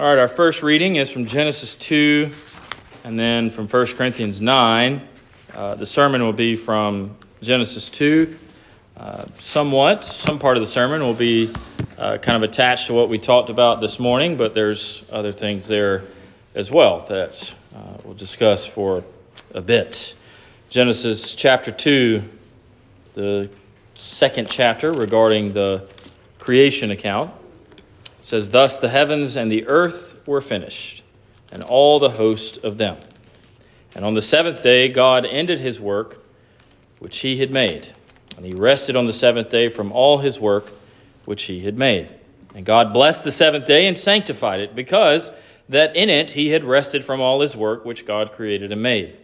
All right, our first reading is from Genesis 2 and then from 1 Corinthians 9. Uh, the sermon will be from Genesis 2. Uh, somewhat, some part of the sermon will be uh, kind of attached to what we talked about this morning, but there's other things there as well that uh, we'll discuss for a bit. Genesis chapter 2, the second chapter regarding the creation account says, Thus the heavens and the earth were finished, and all the host of them. And on the seventh day, God ended his work which he had made. And he rested on the seventh day from all his work which he had made. And God blessed the seventh day and sanctified it, because that in it he had rested from all his work which God created and made.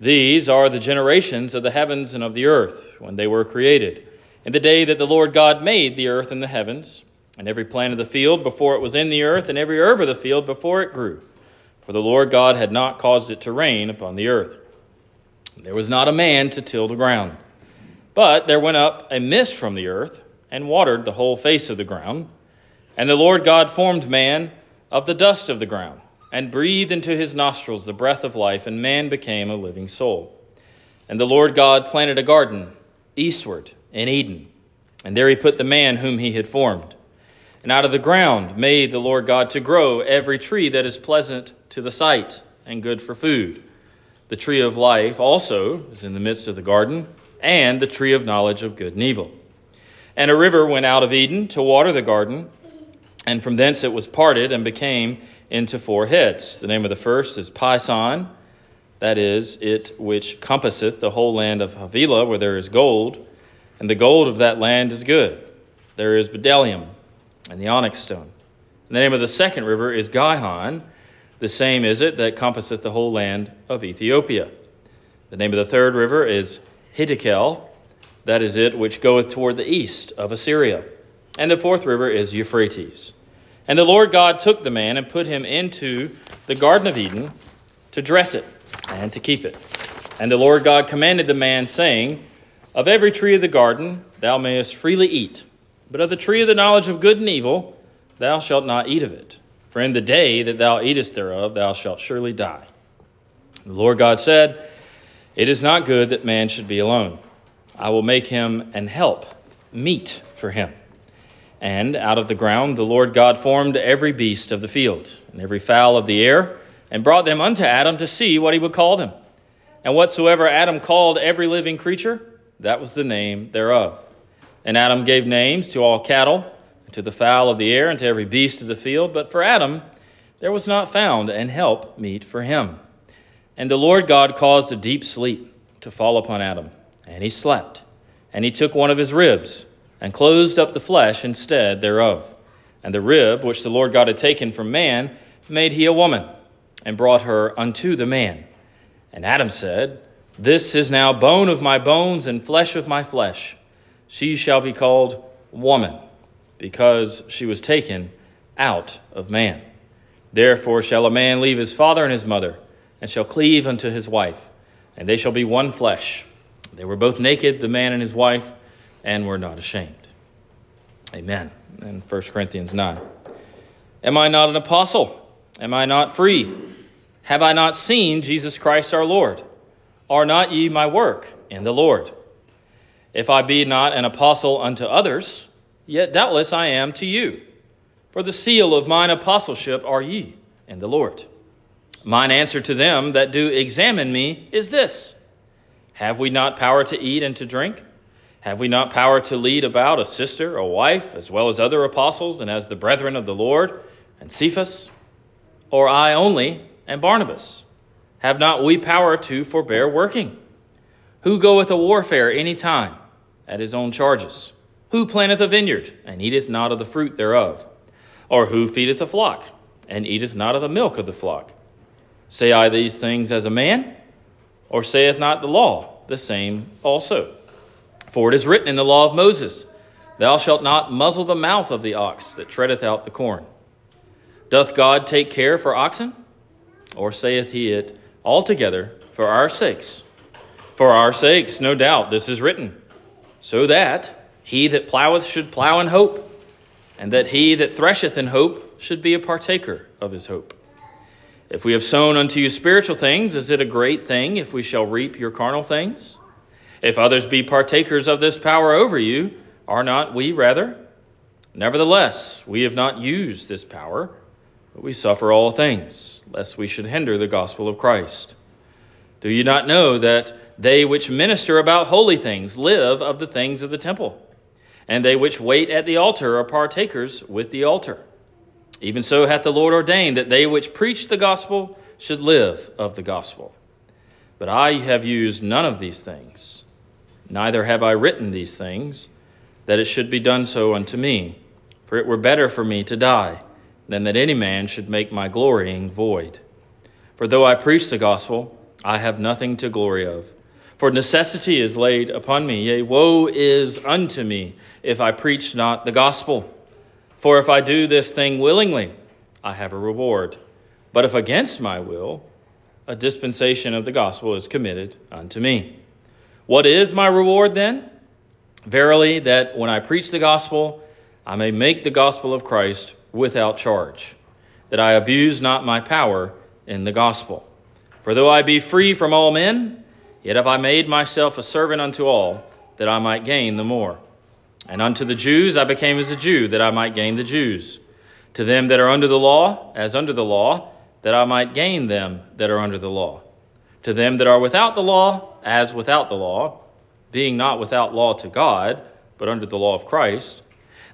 These are the generations of the heavens and of the earth when they were created, in the day that the Lord God made the earth and the heavens and every plant of the field before it was in the earth, and every herb of the field before it grew. For the Lord God had not caused it to rain upon the earth. There was not a man to till the ground. But there went up a mist from the earth, and watered the whole face of the ground. And the Lord God formed man of the dust of the ground, and breathed into his nostrils the breath of life, and man became a living soul. And the Lord God planted a garden eastward in Eden, and there he put the man whom he had formed. And out of the ground made the Lord God to grow every tree that is pleasant to the sight and good for food. The tree of life also is in the midst of the garden, and the tree of knowledge of good and evil. And a river went out of Eden to water the garden, and from thence it was parted and became into four heads. The name of the first is Pison, that is, it which compasseth the whole land of Havilah, where there is gold, and the gold of that land is good. There is bdellium and the onyx stone. And the name of the second river is Gihon. The same is it that compasseth the whole land of Ethiopia. The name of the third river is Hiddekel. That is it which goeth toward the east of Assyria. And the fourth river is Euphrates. And the Lord God took the man and put him into the Garden of Eden to dress it and to keep it. And the Lord God commanded the man, saying, Of every tree of the garden thou mayest freely eat. But of the tree of the knowledge of good and evil, thou shalt not eat of it. For in the day that thou eatest thereof, thou shalt surely die. The Lord God said, It is not good that man should be alone. I will make him an help, meet for him. And out of the ground the Lord God formed every beast of the field, and every fowl of the air, and brought them unto Adam to see what he would call them. And whatsoever Adam called every living creature, that was the name thereof. And Adam gave names to all cattle, and to the fowl of the air, and to every beast of the field. But for Adam there was not found an help meet for him. And the Lord God caused a deep sleep to fall upon Adam, and he slept. And he took one of his ribs, and closed up the flesh instead thereof. And the rib which the Lord God had taken from man made he a woman, and brought her unto the man. And Adam said, This is now bone of my bones and flesh of my flesh. She shall be called woman, because she was taken out of man. Therefore shall a man leave his father and his mother, and shall cleave unto his wife, and they shall be one flesh. They were both naked, the man and his wife, and were not ashamed. Amen. And 1 Corinthians 9. Am I not an apostle? Am I not free? Have I not seen Jesus Christ our Lord? Are not ye my work in the Lord? If I be not an apostle unto others, yet doubtless I am to you. For the seal of mine apostleship are ye and the Lord. Mine answer to them that do examine me is this Have we not power to eat and to drink? Have we not power to lead about a sister, a wife, as well as other apostles, and as the brethren of the Lord, and Cephas? Or I only, and Barnabas? Have not we power to forbear working? Who goeth a warfare any time? At his own charges? Who planteth a vineyard, and eateth not of the fruit thereof? Or who feedeth a flock, and eateth not of the milk of the flock? Say I these things as a man? Or saith not the law the same also? For it is written in the law of Moses, Thou shalt not muzzle the mouth of the ox that treadeth out the corn. Doth God take care for oxen? Or saith he it altogether for our sakes? For our sakes, no doubt, this is written so that he that ploweth should plow in hope, and that he that thresheth in hope should be a partaker of his hope. If we have sown unto you spiritual things, is it a great thing if we shall reap your carnal things? If others be partakers of this power over you, are not we rather? Nevertheless, we have not used this power, but we suffer all things, lest we should hinder the gospel of Christ. Do you not know that they which minister about holy things live of the things of the temple? And they which wait at the altar are partakers with the altar. Even so hath the Lord ordained that they which preach the gospel should live of the gospel. But I have used none of these things, neither have I written these things, that it should be done so unto me. For it were better for me to die than that any man should make my glorying void. For though I preach the gospel, I have nothing to glory of. For necessity is laid upon me, yea, woe is unto me if I preach not the gospel. For if I do this thing willingly, I have a reward. But if against my will, a dispensation of the gospel is committed unto me. What is my reward then? Verily, that when I preach the gospel, I may make the gospel of Christ without charge, that I abuse not my power in the gospel. For though I be free from all men, yet have I made myself a servant unto all, that I might gain the more. And unto the Jews I became as a Jew, that I might gain the Jews. To them that are under the law, as under the law, that I might gain them that are under the law. To them that are without the law, as without the law, being not without law to God, but under the law of Christ,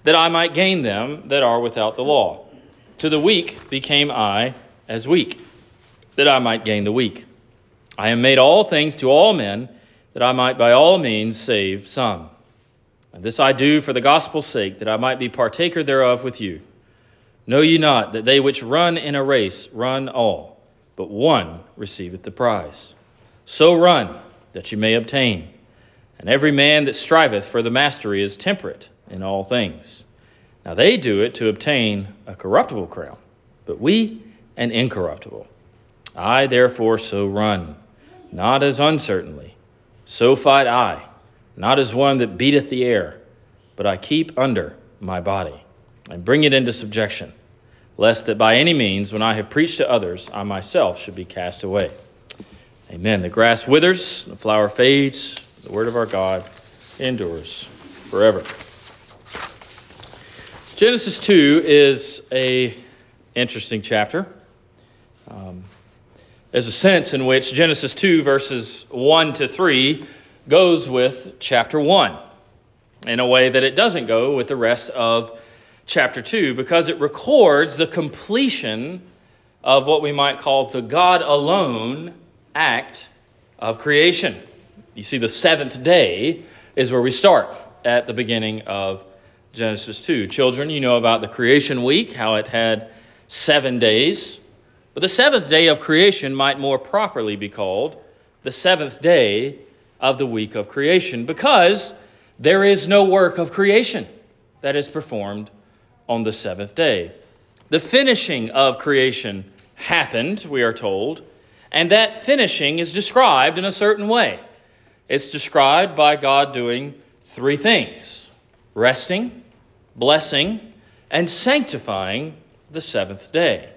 that I might gain them that are without the law. To the weak became I as weak, that I might gain the weak. I am made all things to all men, that I might by all means save some. And this I do for the gospel's sake, that I might be partaker thereof with you. Know ye not that they which run in a race run all, but one receiveth the prize? So run, that you may obtain. And every man that striveth for the mastery is temperate in all things. Now they do it to obtain a corruptible crown, but we an incorruptible. I therefore so run, not as uncertainly. So fight I not as one that beateth the air, but I keep under my body, and bring it into subjection, lest that by any means, when I have preached to others, I myself should be cast away. Amen. The grass withers, the flower fades, the word of our God endures forever. Genesis 2 is a interesting chapter. Um, there's a sense in which Genesis 2, verses 1 to 3, goes with chapter 1 in a way that it doesn't go with the rest of chapter 2 because it records the completion of what we might call the God alone act of creation. You see, the seventh day is where we start at the beginning of Genesis 2. Children, you know about the creation week, how it had seven days. But the seventh day of creation might more properly be called the seventh day of the week of creation because there is no work of creation that is performed on the seventh day. The finishing of creation happened, we are told, and that finishing is described in a certain way. It's described by God doing three things resting, blessing, and sanctifying the seventh day.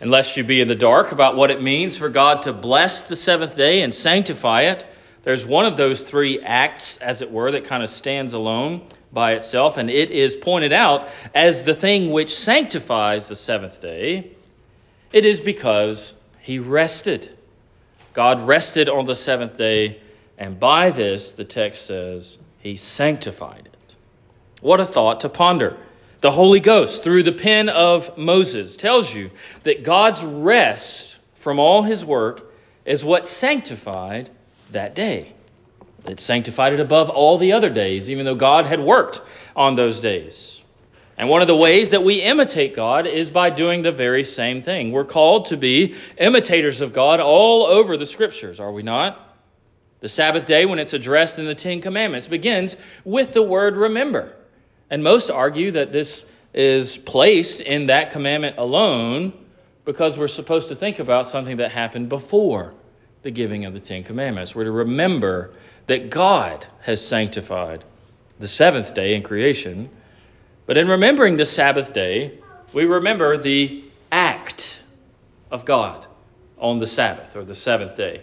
Unless you be in the dark about what it means for God to bless the seventh day and sanctify it, there's one of those three acts, as it were, that kind of stands alone by itself, and it is pointed out as the thing which sanctifies the seventh day. It is because he rested. God rested on the seventh day, and by this, the text says, he sanctified it. What a thought to ponder. The Holy Ghost, through the pen of Moses, tells you that God's rest from all his work is what sanctified that day. It sanctified it above all the other days, even though God had worked on those days. And one of the ways that we imitate God is by doing the very same thing. We're called to be imitators of God all over the scriptures, are we not? The Sabbath day, when it's addressed in the Ten Commandments, begins with the word remember. And most argue that this is placed in that commandment alone because we're supposed to think about something that happened before the giving of the Ten Commandments. We're to remember that God has sanctified the seventh day in creation. But in remembering the Sabbath day, we remember the act of God on the Sabbath or the seventh day.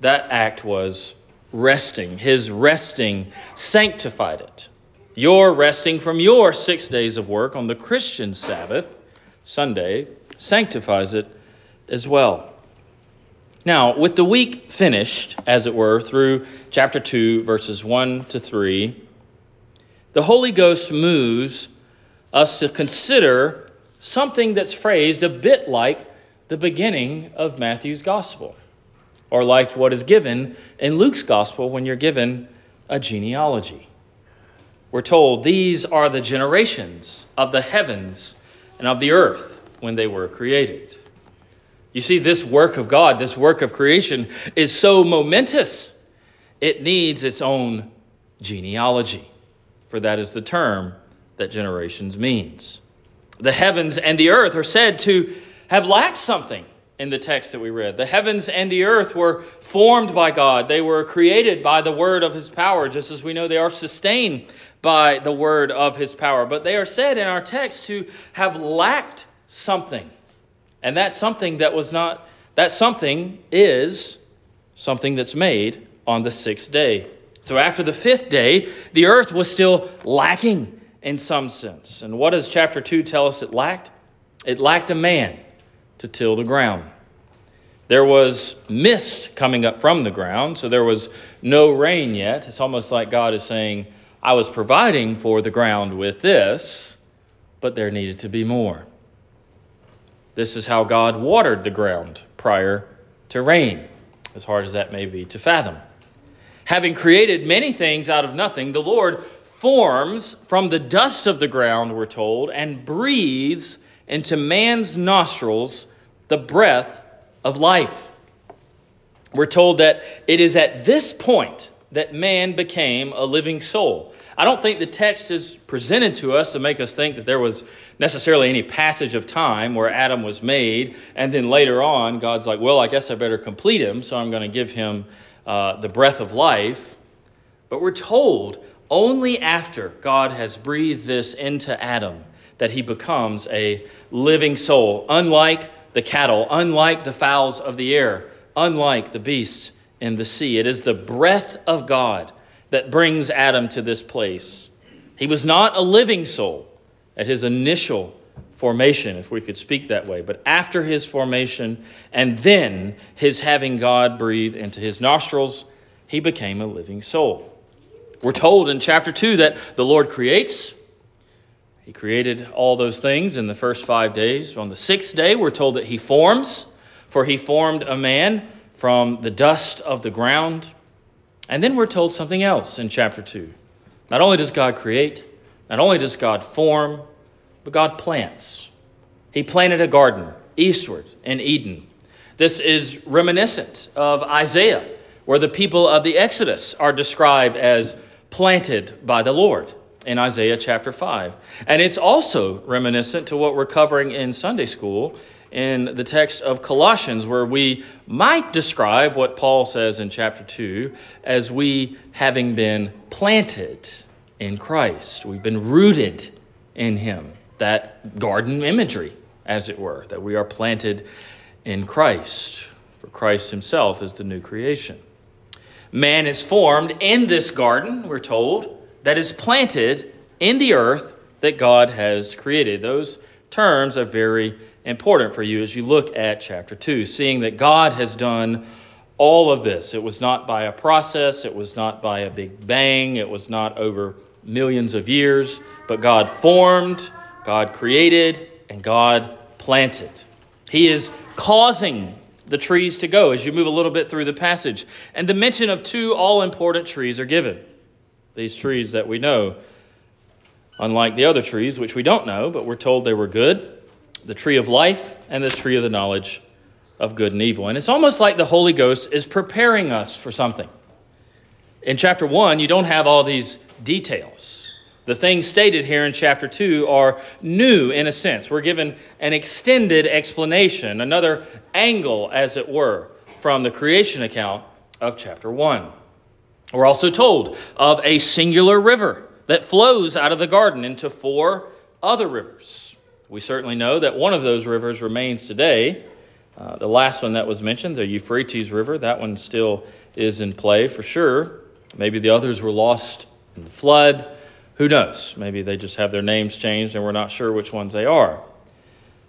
That act was resting. His resting sanctified it. Your resting from your six days of work on the Christian Sabbath, Sunday, sanctifies it as well. Now, with the week finished, as it were, through chapter 2, verses 1 to 3, the Holy Ghost moves us to consider something that's phrased a bit like the beginning of Matthew's gospel, or like what is given in Luke's gospel when you're given a genealogy. We're told these are the generations of the heavens and of the earth when they were created. You see, this work of God, this work of creation, is so momentous, it needs its own genealogy, for that is the term that generations means. The heavens and the earth are said to have lacked something in the text that we read. The heavens and the earth were formed by God, they were created by the word of his power, just as we know they are sustained by the word of his power. But they are said in our text to have lacked something. And that something that was not, that something is something that's made on the sixth day. So after the fifth day, the earth was still lacking in some sense. And what does chapter 2 tell us it lacked? It lacked a man to till the ground. There was mist coming up from the ground, so there was no rain yet. It's almost like God is saying, I was providing for the ground with this, but there needed to be more. This is how God watered the ground prior to rain, as hard as that may be to fathom. Having created many things out of nothing, the Lord forms from the dust of the ground, we're told, and breathes into man's nostrils the breath of life. We're told that it is at this point that man became a living soul. I don't think the text is presented to us to make us think that there was necessarily any passage of time where Adam was made, and then later on, God's like, well, I guess I better complete him, so I'm going to give him uh, the breath of life. But we're told only after God has breathed this into Adam that he becomes a living soul, unlike the cattle, unlike the fowls of the air, unlike the beasts in the sea. It is the breath of God that brings Adam to this place. He was not a living soul at his initial formation, if we could speak that way, but after his formation and then his having God breathe into his nostrils, he became a living soul. We're told in chapter 2 that the Lord creates, he created all those things in the first five days. On the sixth day, we're told that He forms, for He formed a man from the dust of the ground. And then we're told something else in chapter 2. Not only does God create, not only does God form, but God plants. He planted a garden eastward in Eden. This is reminiscent of Isaiah, where the people of the Exodus are described as planted by the Lord in Isaiah chapter 5. And it's also reminiscent to what we're covering in Sunday school in the text of Colossians, where we might describe what Paul says in chapter 2 as we having been planted in Christ. We've been rooted in Him. That garden imagery, as it were, that we are planted in Christ. For Christ Himself is the new creation. Man is formed in this garden, we're told, that is planted in the earth that God has created. Those terms are very important for you as you look at chapter 2, seeing that God has done all of this. It was not by a process, it was not by a big bang, it was not over millions of years, but God formed, God created, and God planted. He is causing the trees to go as you move a little bit through the passage. And the mention of two all important trees are given these trees that we know. Unlike the other trees, which we don't know, but we're told they were good the tree of life and the tree of the knowledge of good and evil. And it's almost like the Holy Ghost is preparing us for something. In chapter 1, you don't have all these details. The things stated here in chapter 2 are new in a sense. We're given an extended explanation, another angle, as it were, from the creation account of chapter 1. We're also told of a singular river that flows out of the garden into four other rivers. We certainly know that one of those rivers remains today. Uh, the last one that was mentioned, the Euphrates River, that one still is in play for sure. Maybe the others were lost in the flood. Who knows? Maybe they just have their names changed and we're not sure which ones they are.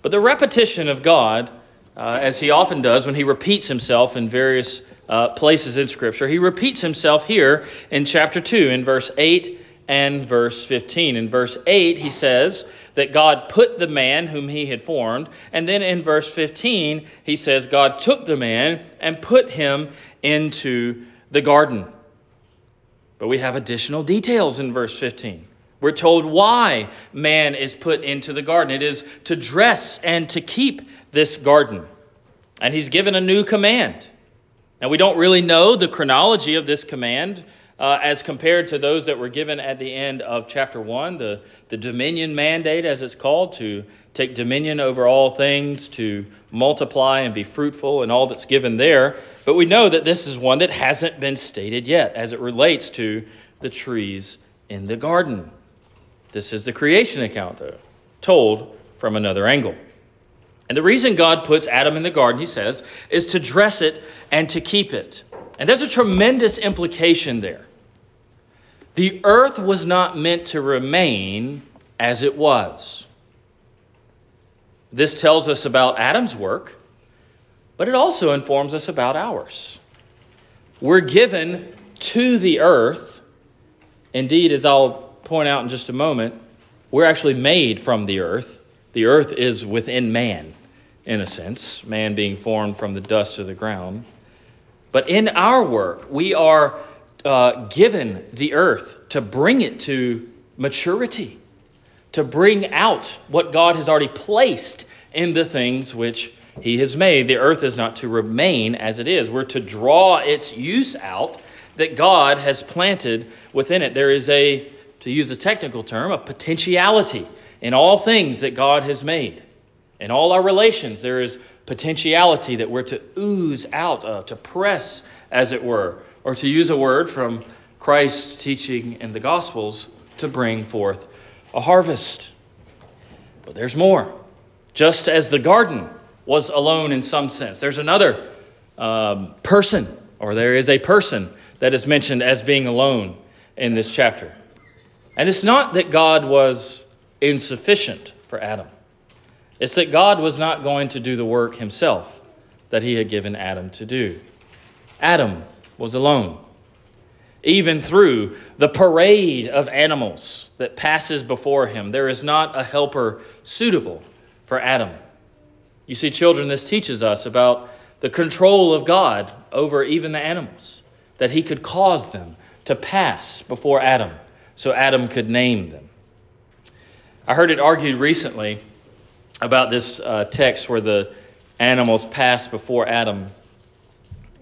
But the repetition of God, uh, as he often does when he repeats himself in various uh, places in Scripture, he repeats himself here in chapter 2, in verse 8 and verse 15. In verse 8, he says that God put the man whom he had formed. And then in verse 15, he says God took the man and put him into the garden. But we have additional details in verse 15. We're told why man is put into the garden. It is to dress and to keep this garden. And he's given a new command. Now, we don't really know the chronology of this command uh, as compared to those that were given at the end of chapter 1, the, the dominion mandate, as it's called, to take dominion over all things, to multiply and be fruitful, and all that's given there. But we know that this is one that hasn't been stated yet as it relates to the trees in the garden. This is the creation account, though, told from another angle. And the reason God puts Adam in the garden, he says, is to dress it and to keep it. And there's a tremendous implication there. The earth was not meant to remain as it was. This tells us about Adam's work, but it also informs us about ours. We're given to the earth. Indeed, as I'll point out in just a moment, we're actually made from the earth. The earth is within man, in a sense, man being formed from the dust of the ground. But in our work, we are uh, given the earth to bring it to maturity, to bring out what God has already placed in the things which He has made. The earth is not to remain as it is, we're to draw its use out that God has planted within it. There is a to use a technical term, a potentiality in all things that God has made. In all our relations, there is potentiality that we're to ooze out of, to press, as it were, or to use a word from Christ's teaching in the Gospels, to bring forth a harvest. But there's more. Just as the garden was alone in some sense, there's another um, person, or there is a person that is mentioned as being alone in this chapter. And it's not that God was insufficient for Adam, it's that God was not going to do the work himself that he had given Adam to do. Adam was alone. Even through the parade of animals that passes before him, there is not a helper suitable for Adam. You see, children, this teaches us about the control of God over even the animals, that he could cause them to pass before Adam so Adam could name them. I heard it argued recently about this uh, text where the animals pass before Adam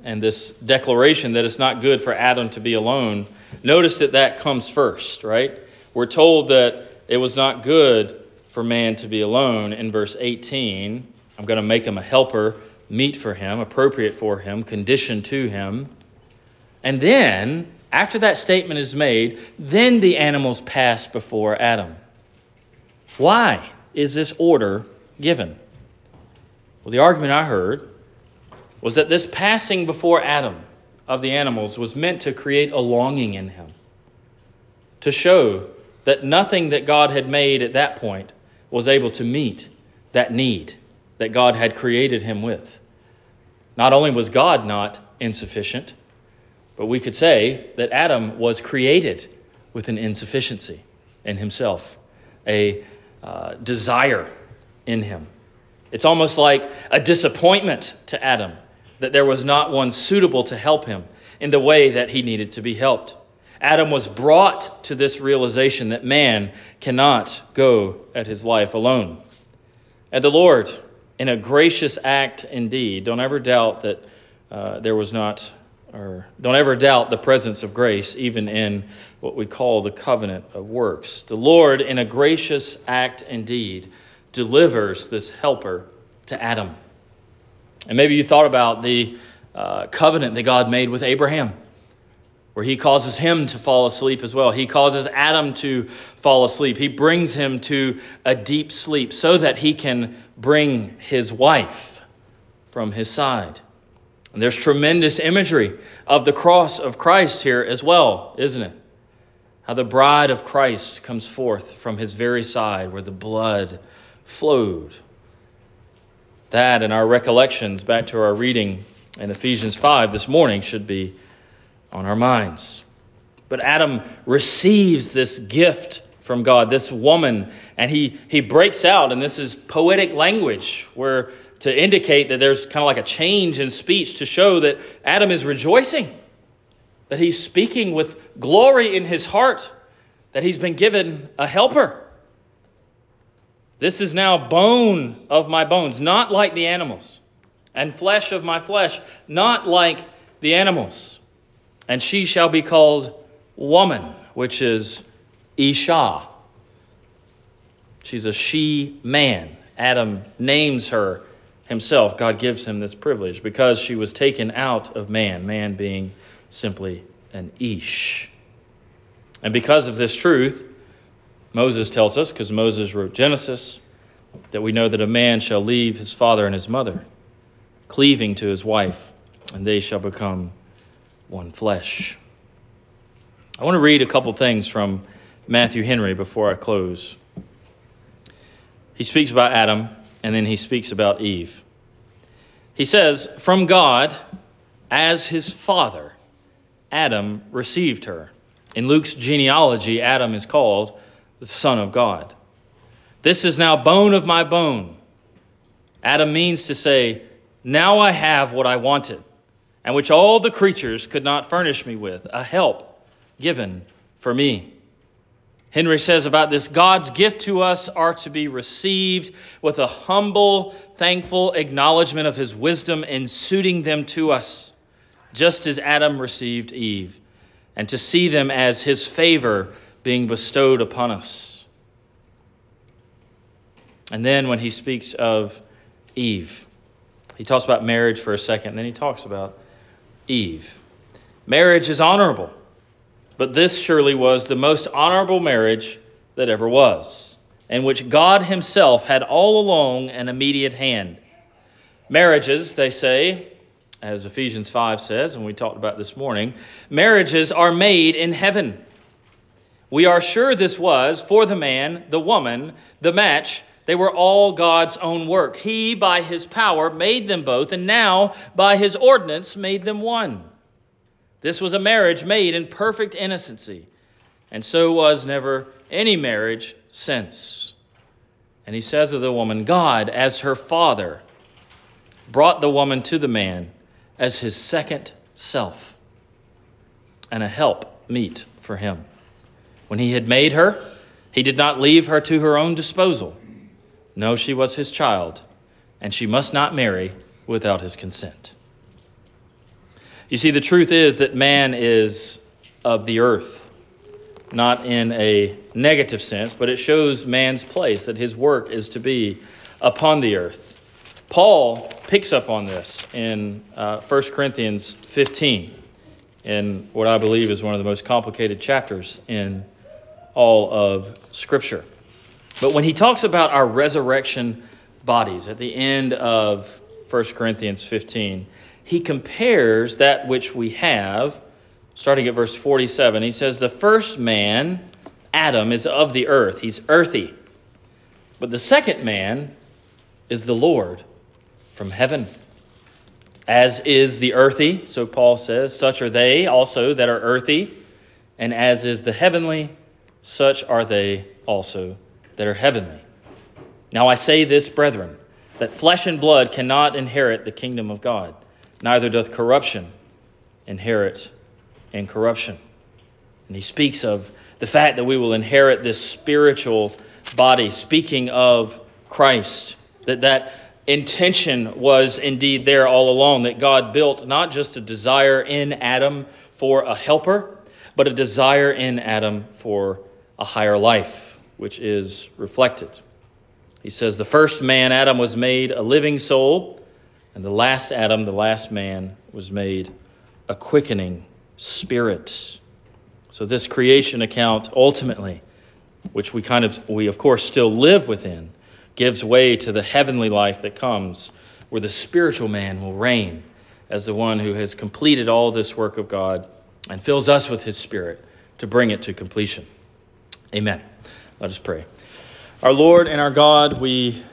and this declaration that it's not good for Adam to be alone. Notice that that comes first, right? We're told that it was not good for man to be alone in verse 18. I'm going to make him a helper, meet for him, appropriate for him, conditioned to him. And then after that statement is made, then the animals pass before Adam. Why is this order given? Well, the argument I heard was that this passing before Adam of the animals was meant to create a longing in him, to show that nothing that God had made at that point was able to meet that need that God had created him with. Not only was God not insufficient, but we could say that Adam was created with an insufficiency in himself, a uh, desire in him. It's almost like a disappointment to Adam that there was not one suitable to help him in the way that he needed to be helped. Adam was brought to this realization that man cannot go at his life alone. And the Lord, in a gracious act indeed, don't ever doubt that uh, there was not or don't ever doubt the presence of grace, even in what we call the covenant of works. The Lord, in a gracious act indeed, delivers this helper to Adam. And maybe you thought about the uh, covenant that God made with Abraham. where he causes him to fall asleep as well. He causes Adam to fall asleep. He brings him to a deep sleep so that he can bring his wife from his side. And there's tremendous imagery of the cross of Christ here as well, isn't it? How the bride of Christ comes forth from his very side where the blood flowed. That and our recollections back to our reading in Ephesians 5 this morning should be on our minds. But Adam receives this gift from God, this woman, and he, he breaks out, and this is poetic language where to indicate that there's kind of like a change in speech to show that Adam is rejoicing, that he's speaking with glory in his heart, that he's been given a helper. This is now bone of my bones, not like the animals, and flesh of my flesh, not like the animals. And she shall be called woman, which is Isha. She's a she man. Adam names her himself, God gives him this privilege because she was taken out of man, man being simply an Ish. And because of this truth, Moses tells us, because Moses wrote Genesis, that we know that a man shall leave his father and his mother, cleaving to his wife, and they shall become one flesh. I want to read a couple things from Matthew Henry before I close. He speaks about Adam and then he speaks about Eve. He says, From God, as his father, Adam received her. In Luke's genealogy, Adam is called the Son of God. This is now bone of my bone. Adam means to say, Now I have what I wanted, and which all the creatures could not furnish me with, a help given for me. Henry says about this God's gift to us are to be received with a humble, thankful acknowledgement of his wisdom in suiting them to us, just as Adam received Eve, and to see them as his favor being bestowed upon us. And then when he speaks of Eve, he talks about marriage for a second, and then he talks about Eve. Marriage is honorable. But this surely was the most honorable marriage that ever was, in which God Himself had all along an immediate hand. Marriages, they say, as Ephesians 5 says, and we talked about this morning, marriages are made in heaven. We are sure this was for the man, the woman, the match. They were all God's own work. He, by his power, made them both, and now, by his ordinance, made them one. This was a marriage made in perfect innocency, and so was never any marriage since. And he says of the woman, God, as her father, brought the woman to the man as his second self and a help meet for him. When he had made her, he did not leave her to her own disposal. No, she was his child, and she must not marry without his consent. You see, the truth is that man is of the earth, not in a negative sense, but it shows man's place, that his work is to be upon the earth. Paul picks up on this in uh, 1 Corinthians 15, in what I believe is one of the most complicated chapters in all of Scripture. But when he talks about our resurrection bodies at the end of 1 Corinthians 15, he compares that which we have, starting at verse 47. He says, The first man, Adam, is of the earth, he's earthy. But the second man is the Lord from heaven. As is the earthy, so Paul says, such are they also that are earthy. And as is the heavenly, such are they also that are heavenly. Now I say this, brethren, that flesh and blood cannot inherit the kingdom of God neither doth corruption inherit incorruption. And he speaks of the fact that we will inherit this spiritual body, speaking of Christ, that that intention was indeed there all along, that God built not just a desire in Adam for a helper, but a desire in Adam for a higher life, which is reflected. He says, The first man, Adam, was made a living soul and the last Adam, the last man, was made a quickening Spirit. So, this creation account ultimately, which we kind of, we of course still live within, gives way to the heavenly life that comes, where the spiritual man will reign as the one who has completed all this work of God and fills us with his Spirit to bring it to completion. Amen. Let us pray. Our Lord and our God, we